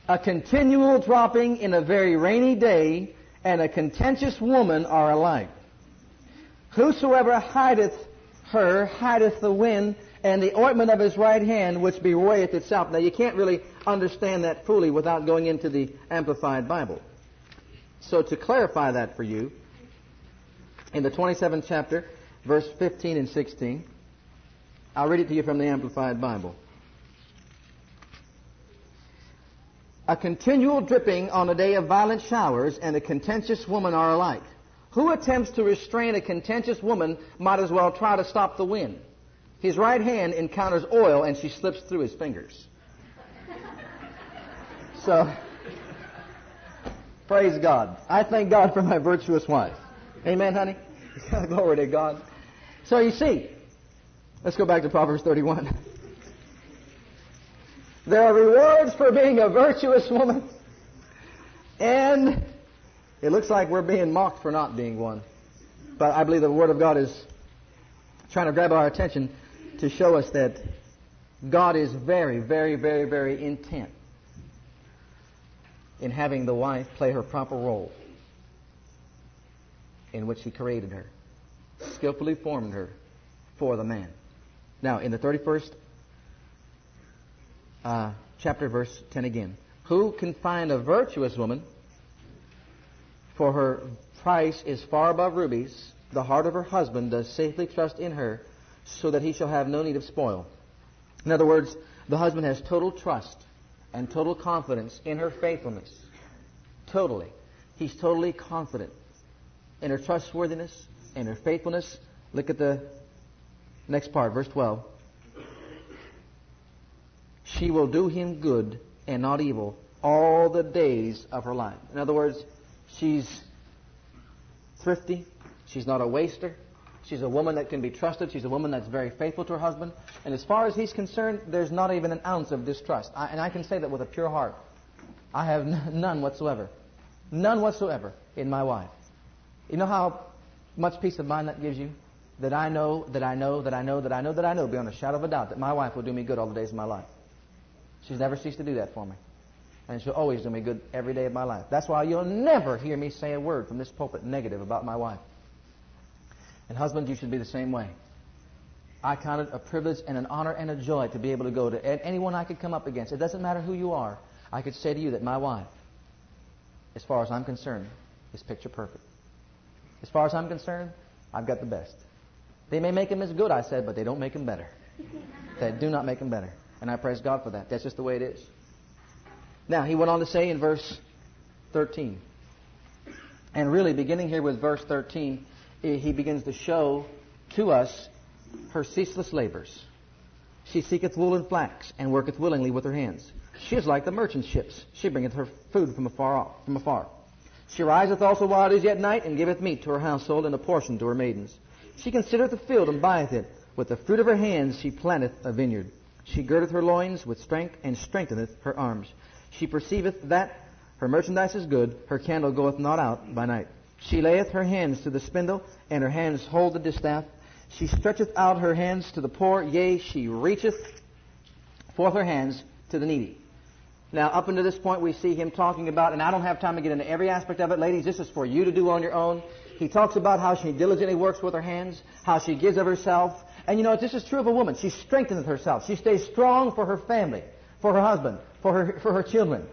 A continual dropping in a very rainy day and a contentious woman are alike. Whosoever hideth her hideth the wind and the ointment of his right hand which bewrayeth itself. Now you can't really understand that fully without going into the Amplified Bible. So to clarify that for you, in the 27th chapter, verse 15 and 16, I'll read it to you from the Amplified Bible. A continual dripping on a day of violent showers and a contentious woman are alike. Who attempts to restrain a contentious woman might as well try to stop the wind. His right hand encounters oil and she slips through his fingers. (laughs) So, praise God. I thank God for my virtuous wife. Amen, honey? (laughs) Glory to God. So you see, let's go back to Proverbs 31. There are rewards for being a virtuous woman. And it looks like we're being mocked for not being one. But I believe the Word of God is trying to grab our attention to show us that God is very, very, very, very intent in having the wife play her proper role in which He created her, skillfully formed her for the man. Now, in the 31st uh, chapter, verse 10 again. Who can find a virtuous woman? For her price is far above rubies. The heart of her husband does safely trust in her, so that he shall have no need of spoil. In other words, the husband has total trust and total confidence in her faithfulness. Totally. He's totally confident in her trustworthiness and her faithfulness. Look at the next part, verse 12 she will do him good and not evil all the days of her life. In other words, she's thrifty. She's not a waster. She's a woman that can be trusted. She's a woman that's very faithful to her husband. And as far as he's concerned, there's not even an ounce of distrust. I, and I can say that with a pure heart. I have none whatsoever. None whatsoever in my wife. You know how much peace of mind that gives you? That I know, that I know, that I know, that I know, that I know, beyond a shadow of a doubt, that my wife will do me good all the days of my life. She's never ceased to do that for me. And she'll always do me good every day of my life. That's why you'll never hear me say a word from this pulpit negative about my wife. And husbands, you should be the same way. I count it a privilege and an honor and a joy to be able to go to anyone I could come up against. It doesn't matter who you are. I could say to you that my wife, as far as I'm concerned, is picture perfect. As far as I'm concerned, I've got the best. They may make him as good, I said, but they don't make him better. They do not make him better. And I praise God for that. That's just the way it is. Now, he went on to say in verse 13, and really beginning here with verse 13, eh, he begins to show to us her ceaseless labors. She seeketh wool and flax, and worketh willingly with her hands. She is like the merchant ships. She bringeth her food from afar off, from afar. She riseth also while it is yet night, and giveth meat to her household, and a portion to her maidens. She considereth the field and buyeth it. With the fruit of her hands she planteth a vineyard. She girdeth her loins with strength and strengtheneth her arms. She perceiveth that her merchandise is good, her candle goeth not out by night. She layeth her hands to the spindle, and her hands hold the distaff. She stretcheth out her hands to the poor, yea, she reacheth forth her hands to the needy. Now, up until this point, we see him talking about, and I don't have time to get into every aspect of it, ladies. This is for you to do on your own. He talks about how she diligently works with her hands, how she gives of herself. And you know, this is true of a woman. She strengthens herself. She stays strong for her family, for her husband, for her, for her children.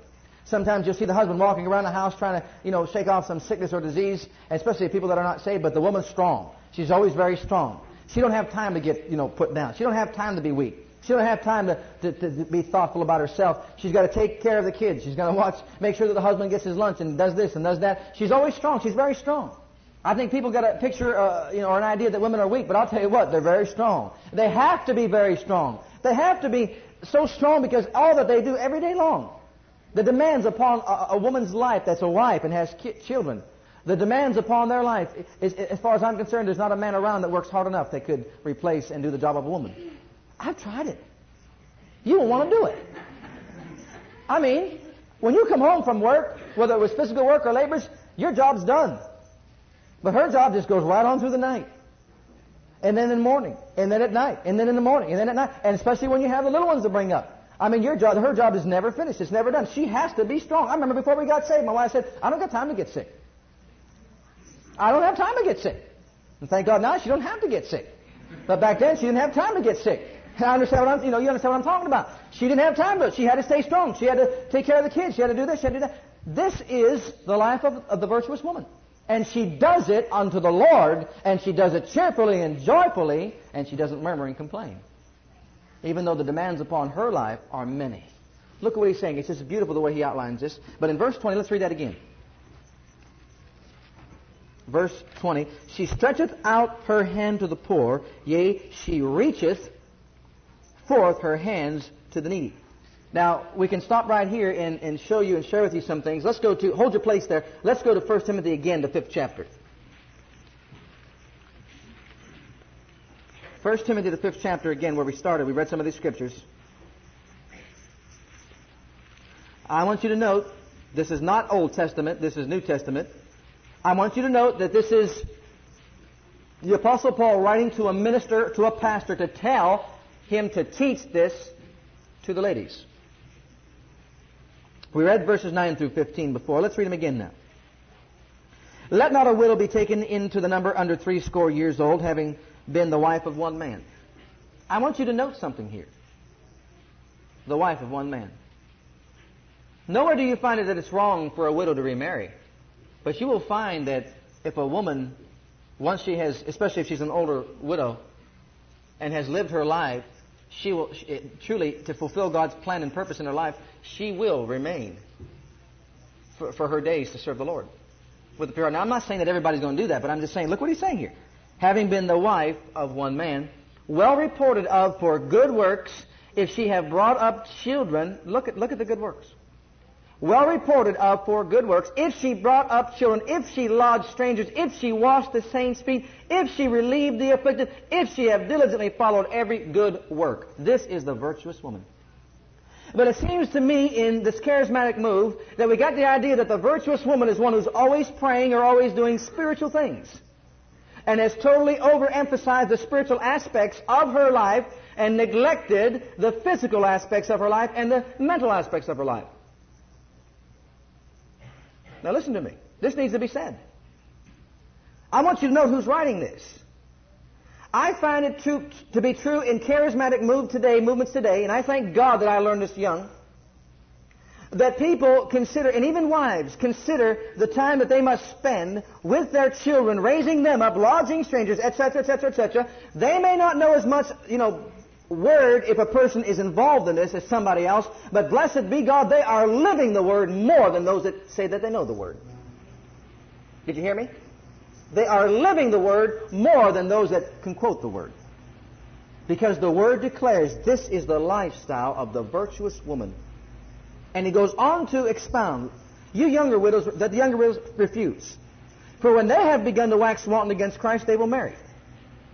Sometimes you'll see the husband walking around the house trying to, you know, shake off some sickness or disease, especially people that are not saved, but the woman's strong. She's always very strong. She don't have time to get, you know, put down. She don't have time to be weak. She don't have time to, to, to be thoughtful about herself. She's got to take care of the kids. She's going to watch, make sure that the husband gets his lunch and does this and does that. She's always strong. She's very strong. I think people got a picture, uh, you know, or an idea that women are weak, but I'll tell you what, they're very strong. They have to be very strong. They have to be so strong because all that they do every day long, the demands upon a, a woman's life that's a wife and has ki- children, the demands upon their life, is, as far as I'm concerned, there's not a man around that works hard enough that could replace and do the job of a woman. I've tried it. You don't want to do it. I mean, when you come home from work, whether it was physical work or labors, your job's done. But her job just goes right on through the night. And then in the morning. And then at night. And then in the morning. And then at night. And especially when you have the little ones to bring up. I mean, your job, her job is never finished. It's never done. She has to be strong. I remember before we got saved, my wife said, I don't got time to get sick. I don't have time to get sick. And thank God now she don't have to get sick. But back then she didn't have time to get sick. (laughs) I understand what I'm, you know, you understand what I'm talking about. She didn't have time to. She had to stay strong. She had to take care of the kids. She had to do this. She had to do that. This is the life of, of the virtuous woman. And she does it unto the Lord, and she does it cheerfully and joyfully, and she doesn't murmur and complain. Even though the demands upon her life are many. Look at what he's saying. It's just beautiful the way he outlines this. But in verse 20, let's read that again. Verse 20, she stretcheth out her hand to the poor, yea, she reacheth forth her hands to the needy. Now, we can stop right here and, and show you and share with you some things. Let's go to, hold your place there. Let's go to 1 Timothy again, the fifth chapter. 1 Timothy, the fifth chapter again, where we started. We read some of these scriptures. I want you to note, this is not Old Testament, this is New Testament. I want you to note that this is the Apostle Paul writing to a minister, to a pastor, to tell him to teach this to the ladies. We read verses 9 through 15 before. Let's read them again now. Let not a widow be taken into the number under three score years old, having been the wife of one man. I want you to note something here. The wife of one man. Nowhere do you find it that it's wrong for a widow to remarry. But you will find that if a woman, once she has, especially if she's an older widow, and has lived her life, she will truly, to fulfill God's plan and purpose in her life, she will remain for, for her days to serve the Lord with the pure. heart. Now, I'm not saying that everybody's going to do that, but I'm just saying, look what he's saying here. Having been the wife of one man, well reported of for good works, if she have brought up children, look at, look at the good works well reported of for good works, if she brought up children, if she lodged strangers, if she washed the saints' feet, if she relieved the afflicted, if she have diligently followed every good work. This is the virtuous woman. But it seems to me in this charismatic move that we got the idea that the virtuous woman is one who's always praying or always doing spiritual things. And has totally overemphasized the spiritual aspects of her life and neglected the physical aspects of her life and the mental aspects of her life. Now listen to me. This needs to be said. I want you to know who's writing this. I find it to, to be true in charismatic move today, movements today, and I thank God that I learned this young, that people consider, and even wives, consider the time that they must spend with their children, raising them up, lodging strangers, etc., etc., etc. They may not know as much, you know, word if a person is involved in this as somebody else, but blessed be God, they are living the word more than those that say that they know the word. Did you hear me? They are living the word more than those that can quote the word. Because the word declares this is the lifestyle of the virtuous woman. And he goes on to expound, you younger widows, that the younger widows refuse. For when they have begun to wax wanton against Christ, they will marry.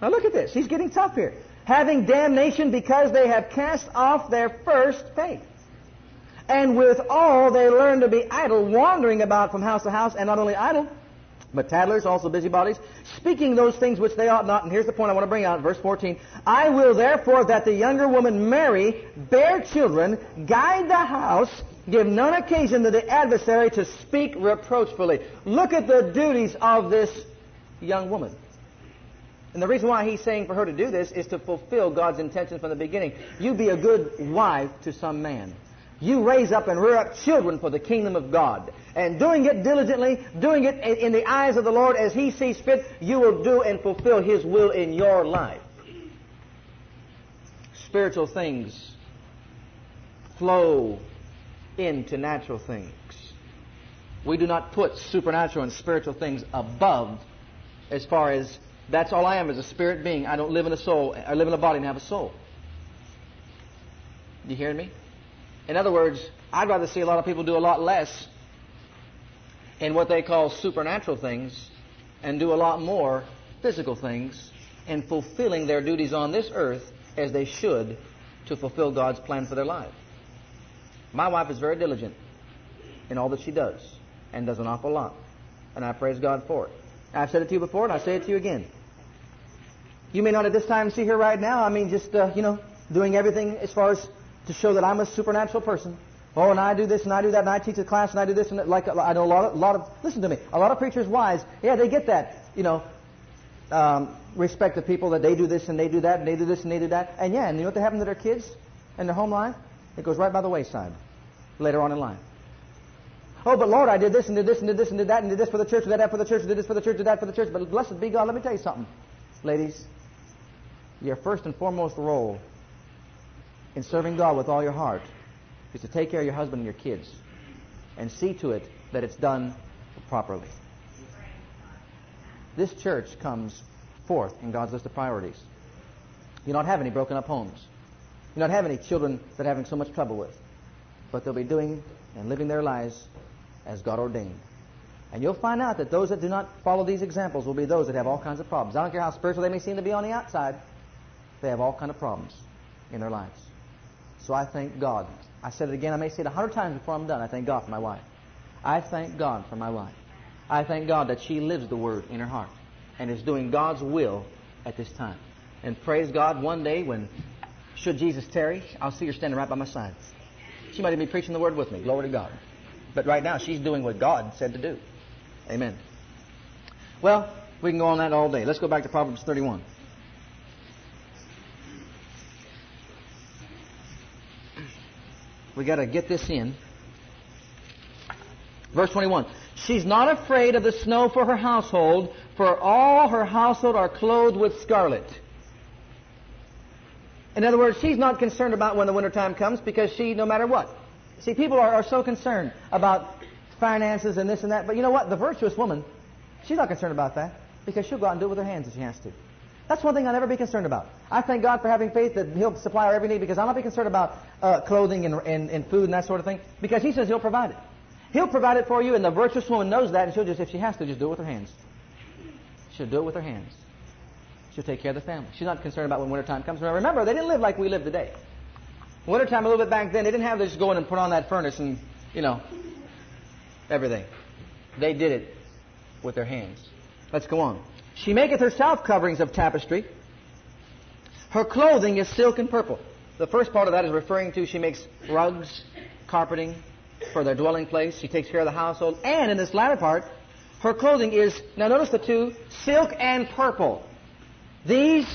Now look at this. He's getting tough here. Having damnation because they have cast off their first faith. And with all they learn to be idle, wandering about from house to house, and not only idle, but tattlers, also busybodies, speaking those things which they ought not. And here's the point I want to bring out, verse 14. I will therefore that the younger woman marry, bear children, guide the house, give none occasion to the adversary to speak reproachfully. Look at the duties of this young woman. And the reason why he's saying for her to do this is to fulfill God's intention from the beginning. You be a good wife to some man. You raise up and rear up children for the kingdom of God. And doing it diligently, doing it in the eyes of the Lord as He sees fit, you will do and fulfill His will in your life. Spiritual things flow into natural things. We do not put supernatural and spiritual things above as far as that's all I am as a spirit being. I don't live in a soul. I live in a body and have a soul. You hearing me? In other words, I'd rather see a lot of people do a lot less in what they call supernatural things and do a lot more physical things in fulfilling their duties on this earth as they should to fulfill God's plan for their life. My wife is very diligent in all that she does and does an awful lot. And I praise God for it. I've said it to you before and I say it to you again. You may not at this time see her right now. I mean, just, uh, you know, doing everything as far as to show that I'm a supernatural person. Oh, and I do this and I do that and I teach a class and I do this and. Like I know a lot of, lot of listen to me. A lot of preachers' wives, yeah, they get that. You know, um, respect the people that they do this and they do that and they do this and they do that. And yeah, and you know what happened to their kids and their home life? It goes right by the wayside later on in life. Oh, but Lord, I did this and did this and did this and did that and did this for the church, did that for the church, did this for the church, did that for the church. But blessed be God, let me tell you something, ladies. Your first and foremost role in serving God with all your heart is to take care of your husband and your kids and see to it that it's done properly. This church comes fourth in God's list of priorities. You don't have any broken up homes. You don't have any children that are having so much trouble with. But they'll be doing and living their lives as God ordained. And you'll find out that those that do not follow these examples will be those that have all kinds of problems. I don't care how spiritual they may seem to be on the outside, they have all kinds of problems in their lives. So I thank God. I said it again, I may say it a hundred times before I'm done. I thank God for my wife. I thank God for my wife. I thank God that she lives the Word in her heart and is doing God's will at this time. And praise God, one day when, should Jesus tarry, I'll see her standing right by my side. She might even be preaching the Word with me. Glory to God. But right now, she's doing what God said to do. Amen. Well, we can go on that all day. Let's go back to Proverbs 31. We got to get this in. Verse 21. She's not afraid of the snow for her household, for all her household are clothed with scarlet. In other words, she's not concerned about when the wintertime comes because she, no matter what. See, people are, are so concerned about finances and this and that, but you know what? The virtuous woman, she's not concerned about that because she'll go out and do it with her hands if she has to. That's one thing I'll never be concerned about. I thank God for having faith that He'll supply our every need because I'll not be concerned about uh, clothing and, and, and food and that sort of thing because He says He'll provide it. He'll provide it for you, and the virtuous woman knows that, and she'll just, if she has to, just do it with her hands. She'll do it with her hands. She'll take care of the family. She's not concerned about when wintertime comes. Remember, they didn't live like we live today. Wintertime, a little bit back then, they didn't have to just go in and put on that furnace and, you know, everything. They did it with their hands. Let's go on. She maketh herself coverings of tapestry. Her clothing is silk and purple. The first part of that is referring to she makes rugs, carpeting for their dwelling place. She takes care of the household. And in this latter part, her clothing is, now notice the two, silk and purple. These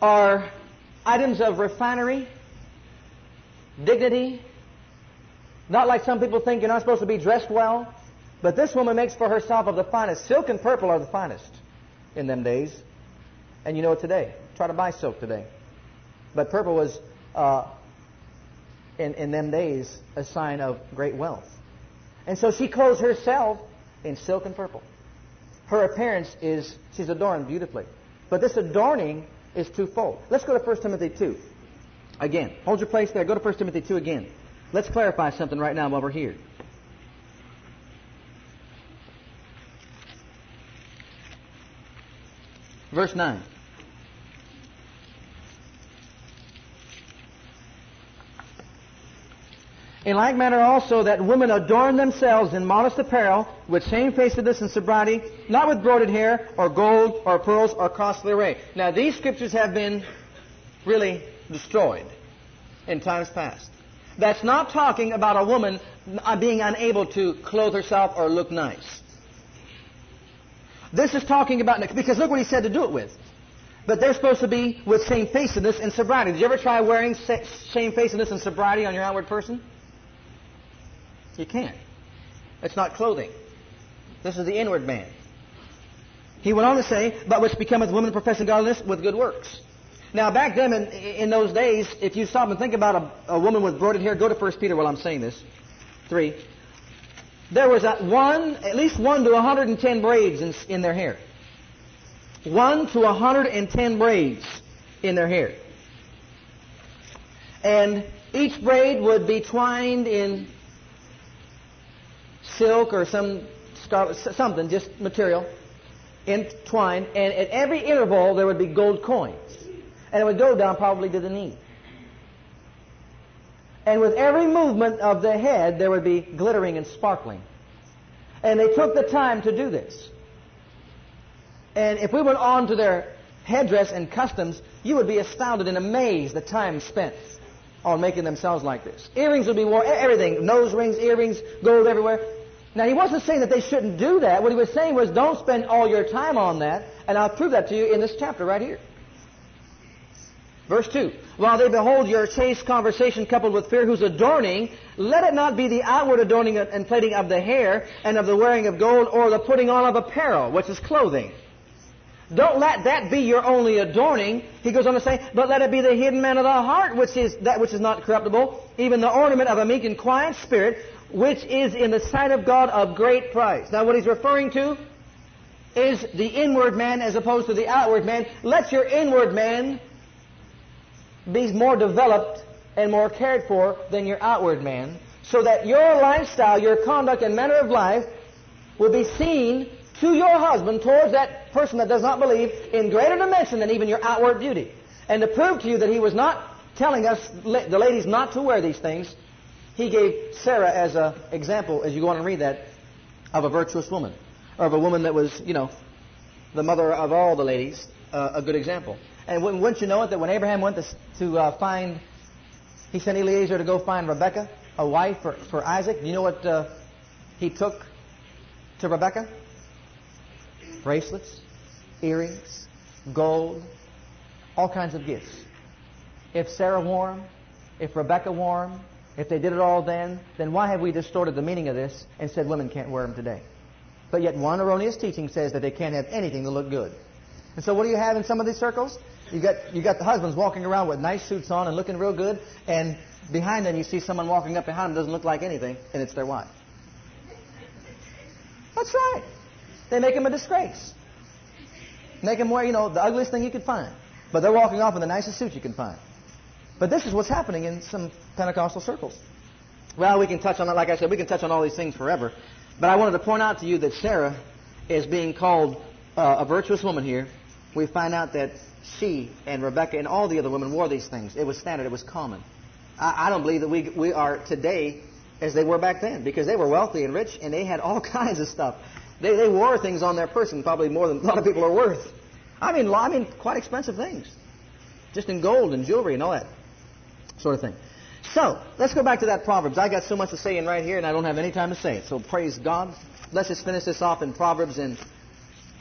are items of refinery, dignity. Not like some people think you're not supposed to be dressed well. But this woman makes for herself of the finest. Silk and purple are the finest in them days. And you know it today. Try to buy silk today. But purple was, uh, in, in them days, a sign of great wealth. And so she clothes herself in silk and purple. Her appearance is, she's adorned beautifully. But this adorning is twofold. Let's go to 1 Timothy 2. Again, hold your place there. Go to 1 Timothy 2 again. Let's clarify something right now while we're here. Verse 9. In like manner also that women adorn themselves in modest apparel, with shamefacedness and sobriety, not with broided hair, or gold, or pearls, or costly array. Now these scriptures have been really destroyed in times past. That's not talking about a woman uh, being unable to clothe herself or look nice. This is talking about, because look what he said to do it with. But they're supposed to be with shamefacedness and sobriety. Did you ever try wearing shamefacedness and sobriety on your outward person? You can't. It's not clothing. This is the inward man. He went on to say, but which becometh women professing godliness with good works. Now, back then, in, in those days, if you stop and think about a, a woman with broided hair, go to 1 Peter while I'm saying this. 3. There was a one, at least 1 to 110 braids in, in their hair. 1 to 110 braids in their hair. And each braid would be twined in silk or some scarlet, something, just material, entwined, and at every interval there would be gold coins. And it would go down probably to the knee. And with every movement of the head, there would be glittering and sparkling. And they took the time to do this. And if we went on to their headdress and customs, you would be astounded and amazed the time spent on making themselves like this. Earrings would be worn, everything, nose rings, earrings, gold everywhere. Now, he wasn't saying that they shouldn't do that. What he was saying was don't spend all your time on that, and I'll prove that to you in this chapter right here. Verse 2. While they behold your chaste conversation coupled with fear, whose adorning, let it not be the outward adorning and plaiting of the hair, and of the wearing of gold, or the putting on of apparel, which is clothing. Don't let that be your only adorning. He goes on to say, but let it be the hidden man of the heart, which is that which is not corruptible, even the ornament of a meek and quiet spirit, which is in the sight of God of great price. Now what he's referring to is the inward man as opposed to the outward man. Let your inward man be more developed and more cared for than your outward man, so that your lifestyle, your conduct and manner of life will be seen to your husband towards that person that does not believe in greater dimension than even your outward beauty. And to prove to you that he was not telling us, the ladies, not to wear these things, he gave Sarah as an example, as you go on and read that, of a virtuous woman, or of a woman that was, you know, the mother of all the ladies, uh, a good example. And wouldn't you know it that when Abraham went to, to uh, find, he sent Eliezer to go find Rebekah, a wife for, for Isaac. Do you know what uh, he took to Rebekah? Bracelets, earrings, gold, all kinds of gifts. If Sarah wore them, if Rebekah wore them, if they did it all then, then why have we distorted the meaning of this and said women can't wear them today? But yet one erroneous teaching says that they can't have anything to look good. And so what do you have in some of these circles? You got you got the husbands walking around with nice suits on and looking real good, and behind them you see someone walking up behind them doesn't look like anything, and it's their wife. That's right. They make him a disgrace. Make him wear, you know, the ugliest thing you could find. But they're walking off in the nicest suit you can find. But this is what's happening in some Pentecostal circles. Well, we can touch on that. Like I said, we can touch on all these things forever. But I wanted to point out to you that Sarah is being called uh, a virtuous woman here. We find out that she and Rebecca and all the other women wore these things. It was standard. It was common. I, I don't believe that we, we are today as they were back then because they were wealthy and rich and they had all (laughs) kinds of stuff. They, they wore things on their person probably more than a lot of people are worth. I mean, I mean, quite expensive things. Just in gold and jewelry and all that sort of thing. So, let's go back to that Proverbs. I got so much to say in right here, and I don't have any time to say it. So, praise God. Let's just finish this off in Proverbs, and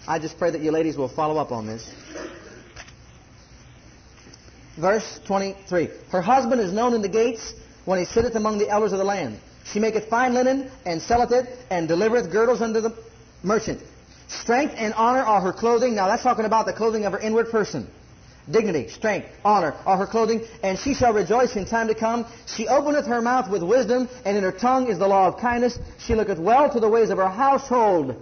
I just pray that you ladies will follow up on this. Verse 23. Her husband is known in the gates when he sitteth among the elders of the land. She maketh fine linen, and selleth it, and delivereth girdles unto the merchant. Strength and honor are her clothing. Now, that's talking about the clothing of her inward person dignity, strength, honor are her clothing, and she shall rejoice in time to come. She openeth her mouth with wisdom, and in her tongue is the law of kindness. She looketh well to the ways of her household,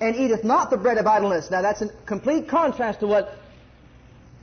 and eateth not the bread of idleness. Now that's a complete contrast to what